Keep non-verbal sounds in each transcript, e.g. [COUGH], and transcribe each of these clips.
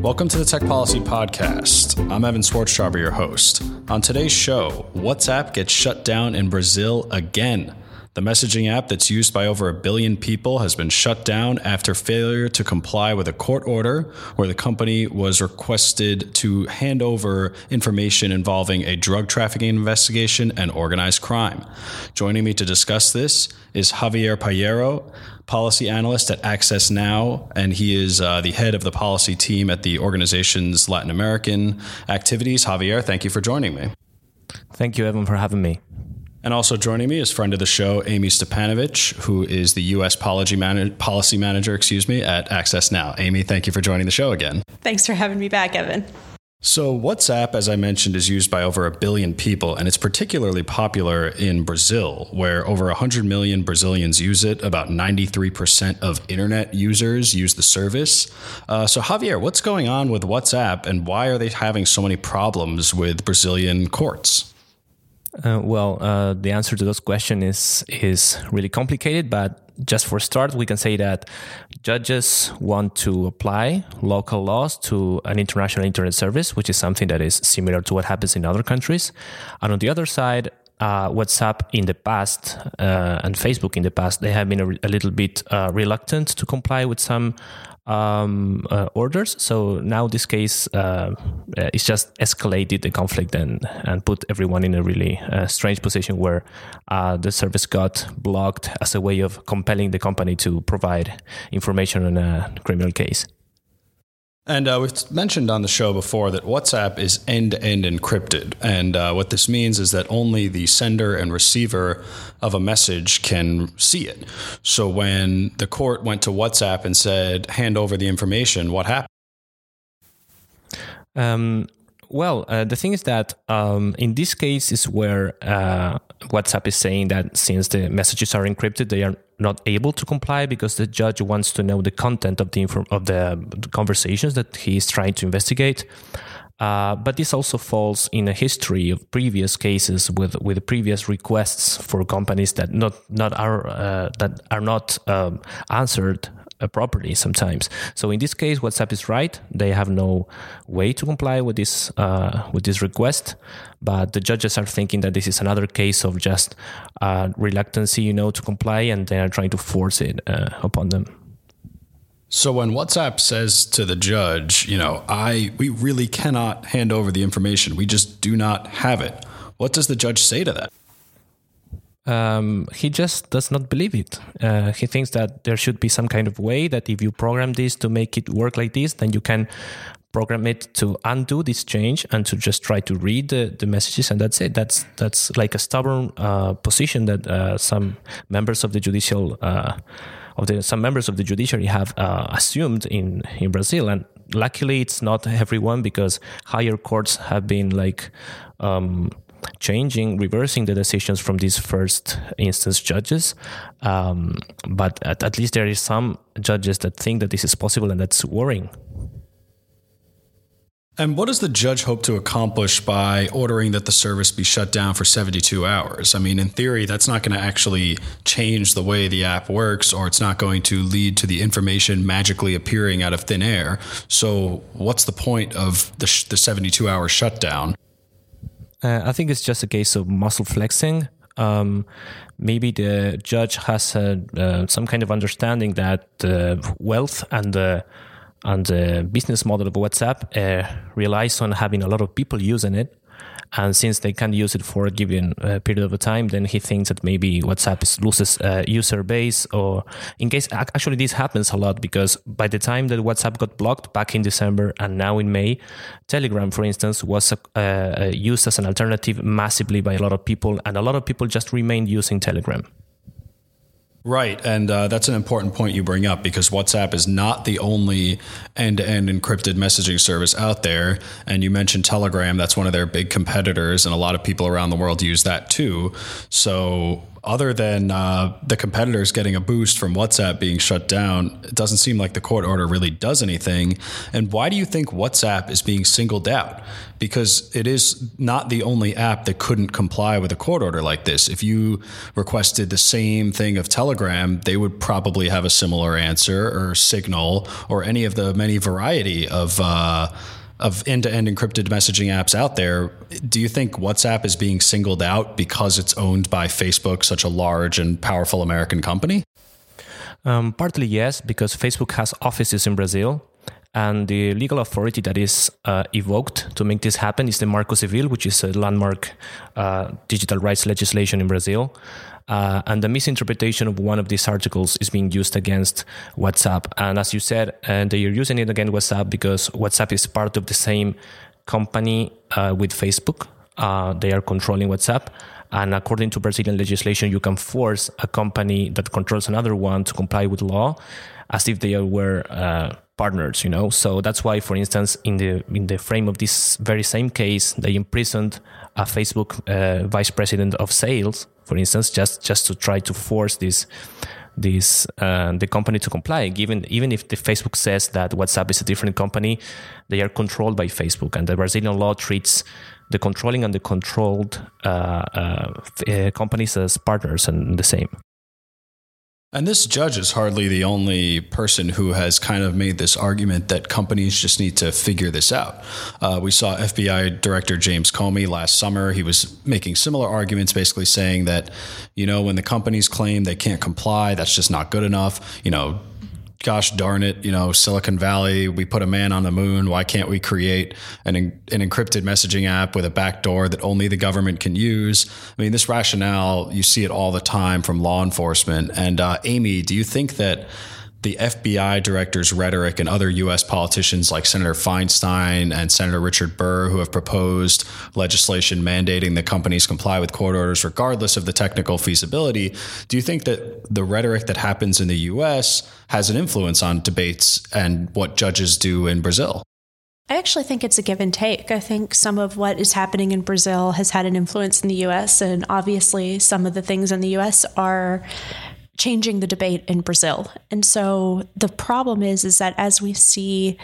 Welcome to the Tech Policy Podcast. I'm Evan Swarztrauber, your host. On today's show, WhatsApp gets shut down in Brazil again. The messaging app that's used by over a billion people has been shut down after failure to comply with a court order where the company was requested to hand over information involving a drug trafficking investigation and organized crime. Joining me to discuss this is Javier Pallero, policy analyst at Access Now, and he is uh, the head of the policy team at the organization's Latin American activities. Javier, thank you for joining me. Thank you, Evan, for having me. And also joining me is friend of the show, Amie Stepanovich, who is the U.S. policy, man- policy manager, excuse me, at Access Now. Amie, thank you for joining the show again. Thanks for having me back, Evan. So, WhatsApp, as I mentioned, is used by over a billion people, and it's particularly popular in Brazil, where over 100 million Brazilians use it. About 93% of internet users use the service. Uh, so, Javier, what's going on with WhatsApp, and why are they having so many problems with Brazilian courts? Uh, well, uh, the answer to those questions is is really complicated, but just for start, we can say that judges want to apply local laws to an international internet service, which is something that is similar to what happens in other countries. And on the other side, uh, WhatsApp in the past uh, and Facebook in the past, they have been a, a little bit uh, reluctant to comply with some um, uh, orders. So now this case uh, uh, it's just escalated the conflict and and put everyone in a really uh, strange position where uh, the service got blocked as a way of compelling the company to provide information on a criminal case. And uh, we've mentioned on the show before that WhatsApp is end to end encrypted. And uh, what this means is that only the sender and receiver of a message can see it. So when the court went to WhatsApp and said, hand over the information, what happened? Um, well, uh, the thing is that um, in this case is where uh, WhatsApp is saying that since the messages are encrypted, they are not able to comply because the judge wants to know the content of the inform- of the conversations that he is trying to investigate. Uh, but this also falls in a history of previous cases with with previous requests for companies that not not are uh, that are not um, answered uh, properly sometimes. So in this case, WhatsApp is right; they have no way to comply with this uh, with this request. But the judges are thinking that this is another case of just uh, reluctancy, you know, to comply, and they are trying to force it uh, upon them. So when WhatsApp says to the judge, you know, I we really cannot hand over the information. We just do not have it. What does the judge say to that? Um, he just does not believe it. Uh, he thinks that there should be some kind of way that if you program this to make it work like this, then you can program it to undo this change and to just try to read the, the messages and that's it that's that's like a stubborn uh, position that uh, some members of the judicial uh, of the some members of the judiciary have uh, assumed in in Brazil, and luckily it's not everyone because higher courts have been like. Um, changing, reversing the decisions from these first instance judges. Um, but at, at least there is some judges that think that this is possible, and that's worrying. And what does the judge hope to accomplish by ordering that the service be shut down for 72 hours? I mean, in theory, that's not going to actually change the way the app works, or it's not going to lead to the information magically appearing out of thin air. So, what's the point of the, sh- the 72 hour shutdown? Uh, I think it's just a case of muscle flexing. Um, maybe the judge has uh, some kind of understanding that the wealth and the and the business model of WhatsApp uh, relies on having a lot of people using it. And since they can't use it for a given uh, period of time, then he thinks that maybe WhatsApp loses uh, user base. Or in case actually this happens a lot because by the time that WhatsApp got blocked back in December and now in May, Telegram, for instance, was uh, used as an alternative massively by a lot of people, and a lot of people just remained using Telegram. Right. And uh, that's an important point you bring up because WhatsApp is not the only end to end encrypted messaging service out there. And you mentioned Telegram, that's one of their big competitors, and a lot of people around the world use that too. So, other than uh, the competitors getting a boost from WhatsApp being shut down, it doesn't seem like the court order really does anything. And why do you think WhatsApp is being singled out? Because it is not the only app that couldn't comply with a court order like this. If you requested the same thing of Telegram, they would probably have a similar answer, or Signal, or any of the many variety of. Uh, of end-to-end encrypted messaging apps out there, do you think WhatsApp is being singled out because it's owned by Facebook, such a large and powerful American company? Um, partly yes, because Facebook has offices in Brazil, and the legal authority that is uh, evoked to make this happen is the Marco Civil, which is a landmark uh, digital rights legislation in Brazil. Uh, and the misinterpretation of one of these articles is being used against WhatsApp. And as you said, uh, they are using it against WhatsApp because WhatsApp is part of the same company uh, with Facebook. Uh, they are controlling WhatsApp. And according to Brazilian legislation, you can force a company that controls another one to comply with law as if they were uh, partners, you know. So that's why, for instance, in the in the frame of this very same case, they imprisoned a Facebook uh, vice president of sales for instance, just just to try to force this this uh, the company to comply. Given even if the Facebook says that WhatsApp is a different company, they are controlled by Facebook, and the Brazilian law treats the controlling and the controlled uh, uh, uh companies as partners and the same. And this judge is hardly the only person who has kind of made this argument that companies just need to figure this out. Uh, we saw FBI Director James Comey last summer. He was making similar arguments, basically saying that, you know, when the companies claim they can't comply, that's just not good enough. You know, gosh darn it, you know, Silicon Valley, we put a man on the moon. Why can't we create an, an encrypted messaging app with a backdoor that only the government can use? I mean, this rationale, you see it all the time from law enforcement. And uh, Amie, do you think that the FBI director's rhetoric and other U.S. politicians like Senator Feinstein and Senator Richard Burr, who have proposed legislation mandating that companies comply with court orders regardless of the technical feasibility, do you think that the rhetoric that happens in the U.S. has an influence on debates and what judges do in Brazil? I actually think it's a give and take. I think some of what is happening in Brazil has had an influence in the US, and obviously, some of the things in the US are changing the debate in Brazil. And so the problem is is that as we see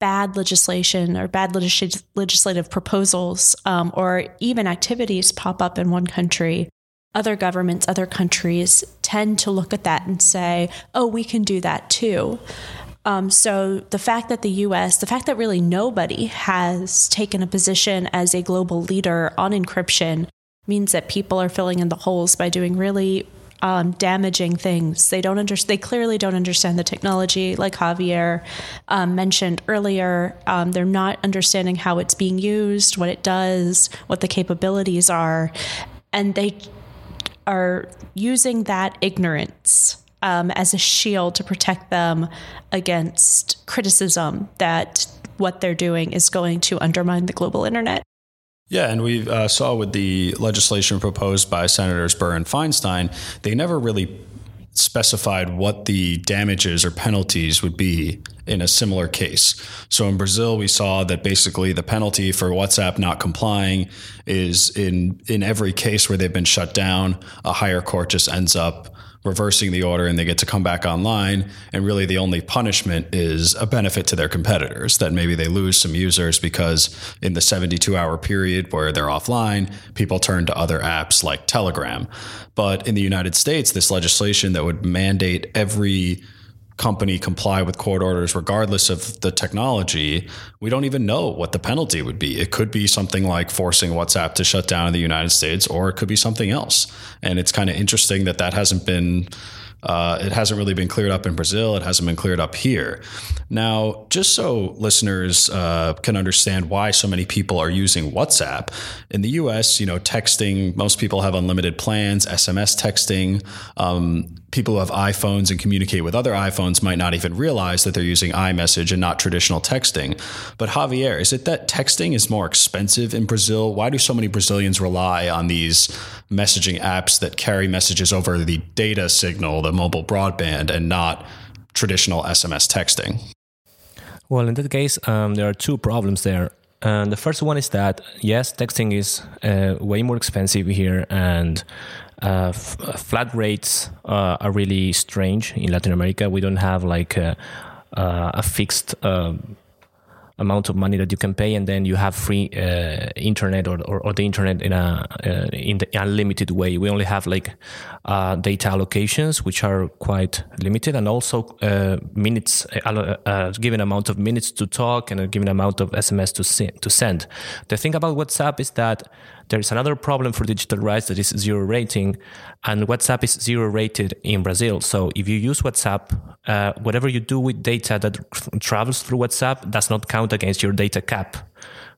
bad legislation or bad legis- legislative proposals um, or even activities pop up in one country, other governments, other countries tend to look at that and say, "Oh, we can do that too." Um, so the fact that the U.S., the fact that really nobody has taken a position as a global leader on encryption, means that people are filling in the holes by doing really um, damaging things. They don't understand. They clearly don't understand the technology, like Javier um, mentioned earlier. Um, they're not understanding how it's being used, what it does, what the capabilities are, and they are using that ignorance um, as a shield to protect them against criticism that what they're doing is going to undermine the global internet. Yeah, and we uh, saw with the legislation proposed by Senators Burr and Feinstein, they never really specified what the damages or penalties would be in a similar case. So in Brazil, we saw that basically the penalty for WhatsApp not complying is in in every case where they've been shut down, a higher court just ends up reversing the order and they get to come back online. And really, the only punishment is a benefit to their competitors that maybe they lose some users because in the 72 hour period where they're offline, people turn to other apps like Telegram. But in the United States, this legislation that would mandate every company comply with court orders regardless of the technology, we don't even know what the penalty would be. It could be something like forcing WhatsApp to shut down in the United States, or it could be something else. And it's kind of interesting that that hasn't been uh, it hasn't really been cleared up in Brazil. It hasn't been cleared up here. Now, just so listeners uh, can understand why so many people are using WhatsApp in the U.S., you know, texting. Most people have unlimited plans, SMS texting. Um, people who have iPhones and communicate with other iPhones might not even realize that they're using iMessage and not traditional texting. But Javier, is it that texting is more expensive in Brazil? Why do so many Brazilians rely on these messaging apps that carry messages over the data signal, the mobile broadband, and not traditional SMS texting? Well, in that case, um, there are two problems there. And the first one is that yes, texting is uh, way more expensive here, and uh, f- flat rates uh, are really strange in Latin America. We don't have like a, a fixed um, amount of money that you can pay, and then you have free uh, internet or, or, or, the internet in a uh, in the unlimited way. We only have like uh, data allocations, which are quite limited, and also uh, minutes, uh, uh, given amount of minutes to talk and a given amount of SMS to se- to send. The thing about WhatsApp is that there is another problem for digital rights that is zero rating, and WhatsApp is zero rated in Brazil. So if you use WhatsApp, uh, whatever you do with data that travels through WhatsApp does not count against your data cap.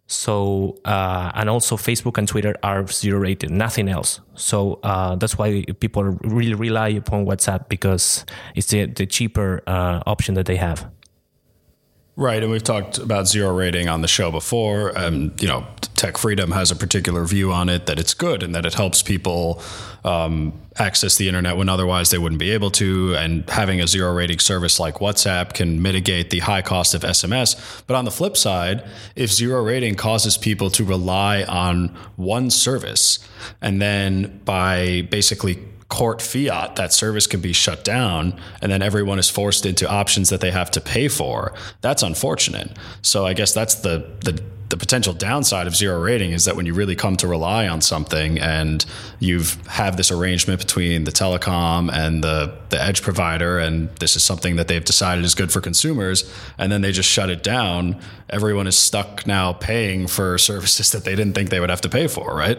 So uh, and also Facebook and Twitter are zero rated, nothing else. So uh, that's why people really rely upon WhatsApp because it's the, the cheaper uh, option that they have. Right, and we've talked about zero rating on the show before. And you know, Tech Freedom has a particular view on it that it's good and that it helps people um, access the internet when otherwise they wouldn't be able to. And having a zero rating service like WhatsApp can mitigate the high cost of SMS. But on the flip side, if zero rating causes people to rely on one service, and then by basically court fiat, that service can be shut down, and then everyone is forced into options that they have to pay for. That's unfortunate. So I guess that's the the the potential downside of zero rating is that when you really come to rely on something and you've have this arrangement between the telecom and the the edge provider and this is something that they've decided is good for consumers and then they just shut it down everyone is stuck now paying for [LAUGHS] services that they didn't think they would have to pay for right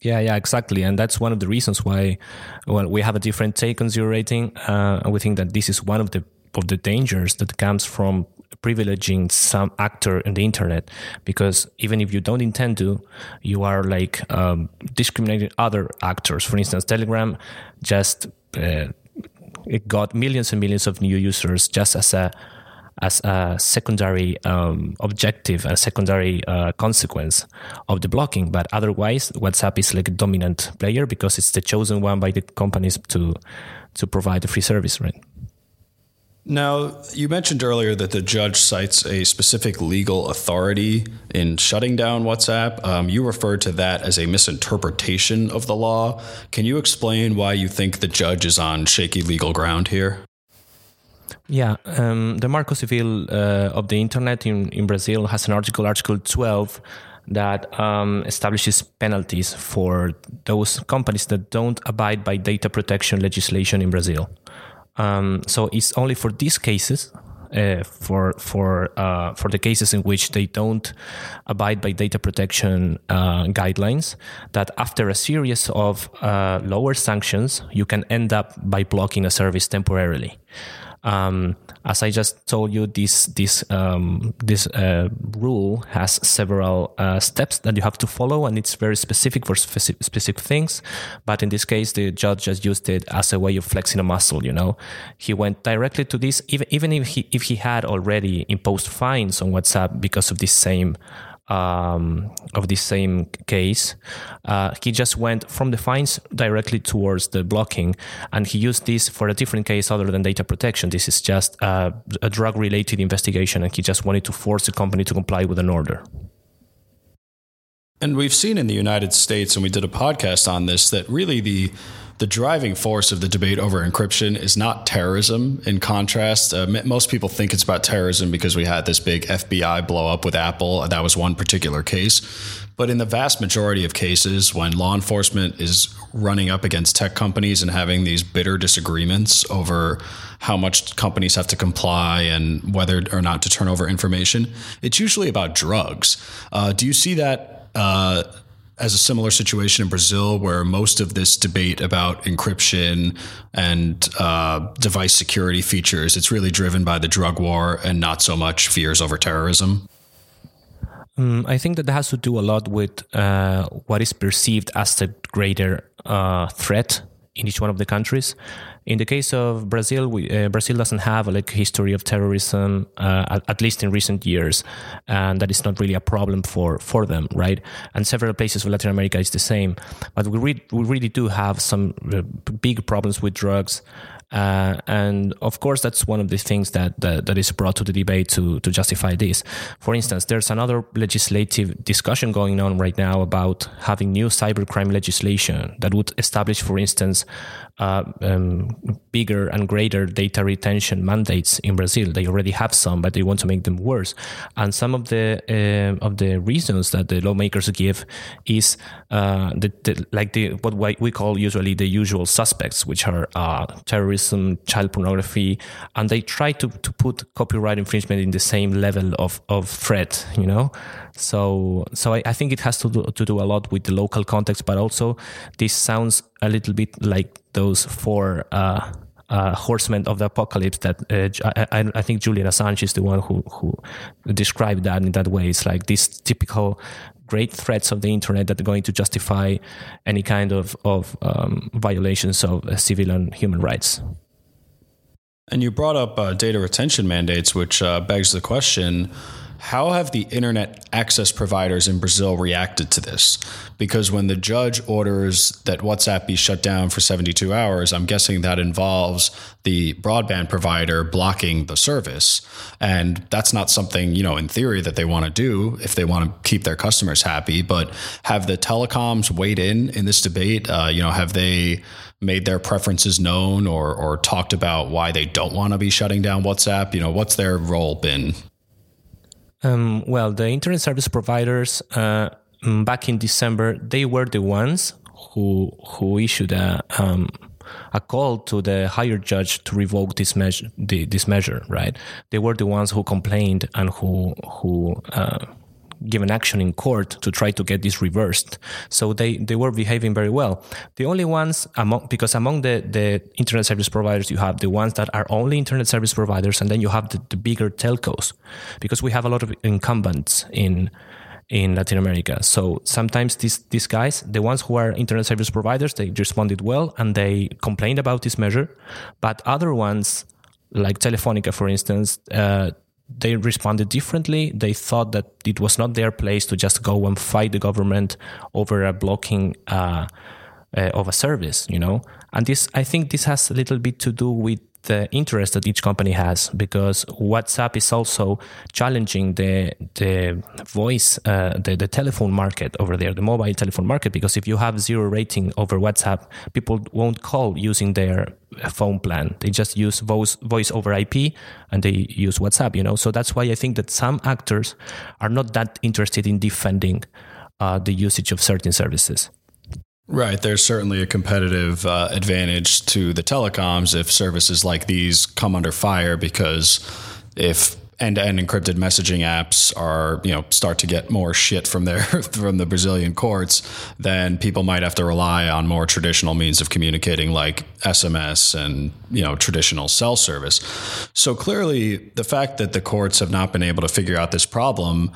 yeah, yeah, exactly, and that's one of the reasons why well, we have a different take on zero rating. Uh, we think that this is one of the of the dangers that comes from privileging some actor in the internet, because even if you don't intend to, you are like um, discriminating other actors. For instance, Telegram just uh, it got millions and millions of new users just as a as a secondary um, objective, a secondary uh, consequence of the blocking. But otherwise, WhatsApp is like a dominant player because it's the chosen one by the companies to to provide the free service, right? Now, you mentioned earlier that the judge cites a specific legal authority in shutting down WhatsApp. Um, you referred to that as a misinterpretation of the law. Can you explain why you think the judge is on shaky legal ground here? Yeah, um, the Marco Civil uh, of the Internet in, in Brazil has an article, Article 12, that um, establishes penalties for those companies that don't abide by data protection legislation in Brazil. Um, so it's only for these cases uh, for for uh, for the cases in which they don't abide by data protection uh, guidelines. That after a series of uh, lower sanctions, you can end up by blocking a service temporarily. Um, as I just told you, this this um, this uh, rule has several uh, steps that you have to follow, and it's very specific for specific, specific things. But in this case, the judge just used it as a way of flexing a muscle. You know, he went directly to this, even even if he if he had already imposed fines on WhatsApp because of this same um, of this same case, uh, he just went from the fines directly towards the blocking, and he used this for a different case other than data protection. This is just uh, a drug-related investigation, and he just wanted to force the company to comply with an order. And we've seen in the United States, and we did a podcast on this, that really the the driving force of the debate over encryption is not terrorism. In contrast, uh, most people think it's about terrorism because we had this big FBI blow up with Apple. That was one particular case. But in the vast majority of cases, when law enforcement is running up against tech companies and having these bitter disagreements over how much companies have to comply and whether or not to turn over information, it's usually about drugs. Uh, do you see that? Uh, as a similar situation in Brazil, where most of this debate about encryption and uh, device security features, it's really driven by the drug war and not so much fears over terrorism? Um, I think that has to do a lot with uh, what is perceived as the greater uh, threat in each one of the countries. In the case of Brazil, we, uh, Brazil doesn't have a like history of terrorism, uh, at, at, least in recent years, and that is not really a problem for for them, right? And several places of Latin America is the same, but we re- we really do have some uh, big problems with drugs. Uh, and of course, that's one of the things that, that, that is brought to the debate to, to justify this. For instance, there's another legislative discussion going on right now about having new cybercrime legislation that would establish, for instance, uh, um, bigger and greater data retention mandates in Brazil. They already have some, but they want to make them worse. And some of the uh, of the reasons that the lawmakers give is uh, the, the, like the what we call usually the usual suspects, which are uh, terrorism, child pornography, and they try to to put copyright infringement in the same level of of threat. You know, so, so I, I, think it has to do, to do a lot with the local context, but also this sounds a little bit like those four uh, uh, horsemen of the apocalypse that uh, I, I, think Julian Assange is the one who, who described that in that way. It's like these typical great threats of the internet that are going to justify any kind of, of um, violations of uh, civil and human rights. And you brought up uh, data retention mandates, which uh, begs the question how have the internet access providers in Brazil reacted to this? Because when the judge orders that WhatsApp be shut down for 72 hours, I'm guessing that involves the broadband provider blocking the service. And that's not something, you know, in theory that they want to do if they want to keep their customers happy. But have the telecoms weighed in in this debate? Uh, you know, have they made their preferences known or, or talked about why they don't want to be shutting down WhatsApp? You know, what's their role been? Um, well, the internet service providers uh, mm, back in December they were the ones who who issued a um, a call to the higher judge to revoke this measure. The, this measure, right? They were the ones who complained and who who uh, given action in court to try to get this reversed. So they, they were behaving very well. The only ones among, because among the, the internet service providers, you have the ones that are only internet service providers, and then you have the, the bigger telcos, because we have a lot of incumbents in, in Latin America. So sometimes these these guys, the ones who are internet service providers, they responded well and they complained about this measure. But other ones, like Telefonica, for instance, uh, they responded differently. They thought that it was not their place to just go and fight the government over a blocking uh, uh, of a service, you know. And this, I think, this has a little bit to do with the interest that each company has because WhatsApp is also challenging the the voice uh, the the telephone market over there the mobile telephone market because if you have zero rating over WhatsApp people won't call using their phone plan. They just use voice voice over IP and they use WhatsApp you know? So that's why I think that some actors are not that interested in defending uh, the usage of certain services Right. There's certainly a competitive uh, advantage to the telecoms if services like these come under fire because if end-to-end encrypted messaging apps are you know start to get more shit from their [LAUGHS] from the Brazilian courts, then people might have to rely on more traditional means of communicating like SMS and you know traditional cell service. So clearly, the fact that the courts have not been able to figure out this problem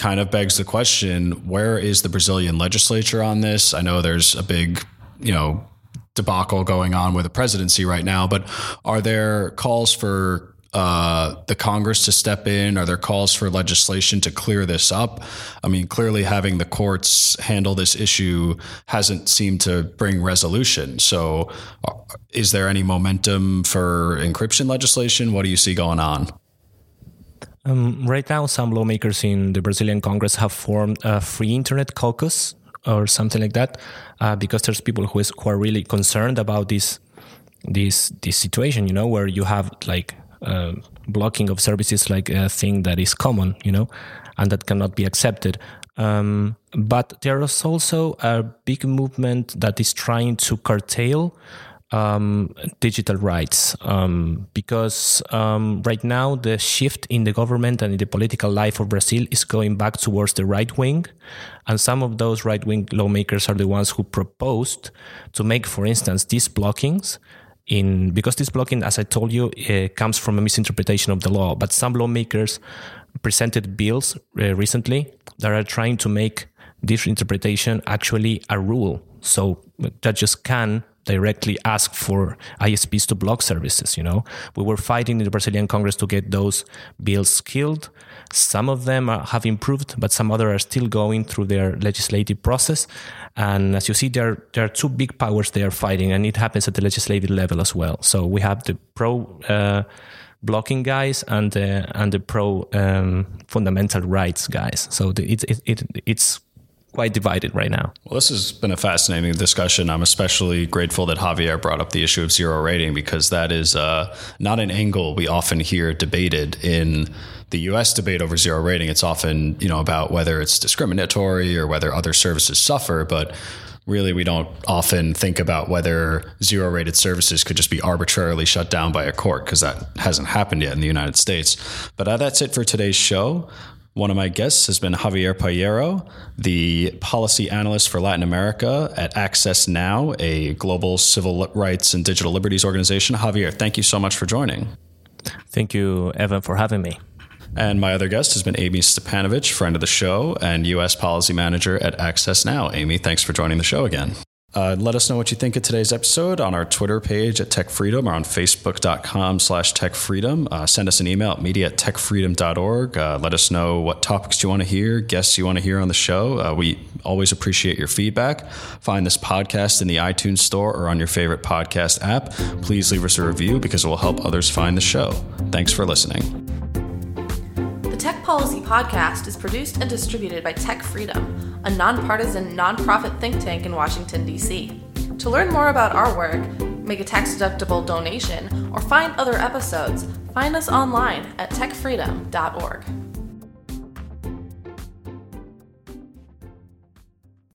kind of begs the question where is the Brazilian legislature on this? I know there's a big, you know, debacle going on with the presidency right now, but are there calls for uh, the Congress to step in? Are there calls for legislation to clear this up? I mean, clearly having the courts handle this issue hasn't seemed to bring resolution. So, uh, is there any momentum for encryption legislation? What do you see going on? Um, right now, some lawmakers in the Brazilian Congress have formed a free internet caucus or something like that, uh, because there's people who, is, who are really concerned about this this this situation. You know, where you have like uh, blocking of services like a thing that is common. You know, and that cannot be accepted. Um, but there is also a big movement that is trying to curtail um, digital rights um, because um, right now the shift in the government and in the political life of Brazil is going back towards the right wing. And some of those right wing lawmakers are the ones who proposed to make, for instance, these blockings. In, because this blocking, as I told you, uh, comes from a misinterpretation of the law. But some lawmakers presented bills uh, recently that are trying to make this interpretation actually a rule. So judges can directly ask for ISPs to block services. You know, we were fighting in the Brazilian Congress to get those bills killed. Some of them are, have improved, but some other are still going through their legislative process. And as you see, there there are two big powers they are fighting, and it happens at the legislative level as well. So we have the pro. Uh, blocking guys and the and the pro um, fundamental rights guys. So the, it, it, it it's quite divided right now. Well, this has been a fascinating discussion. I'm especially grateful that Javier brought up the issue of zero rating because that is uh, not an angle we often hear debated in the U.S. debate over zero rating. It's often you know about whether it's discriminatory or whether other services suffer, but really we don't often think about whether zero rated services could just be arbitrarily shut down by a court because that hasn't happened yet in the United States. But uh, that's it for today's show. One of my guests has been Javier Pallero, the policy analyst for Latin America at Access Now, a global civil rights and digital liberties organization. Javier, thank you so much for joining. Thank you, Evan, for having me. And my other guest has been Amie Stepanovich, friend of the show and U.S. policy manager at Access Now. Amie, thanks for joining the show again. Uh, let us know what you think of today's episode on our Twitter page at Tech Freedom or on Facebook.com slash Tech Freedom. Uh, send us an email at media at techfreedom.org. Uh, let us know what topics you want to hear, guests you want to hear on the show. Uh, we always appreciate your feedback. Find this podcast in the iTunes store or on your favorite podcast app. Please leave us a review because it will help others find the show. Thanks for listening. The Tech Policy Podcast is produced and distributed by Tech Freedom, a nonpartisan nonprofit think tank in Washington, D.C. To learn more about our work, make a tax deductible donation, or find other episodes, find us online at techfreedom.org.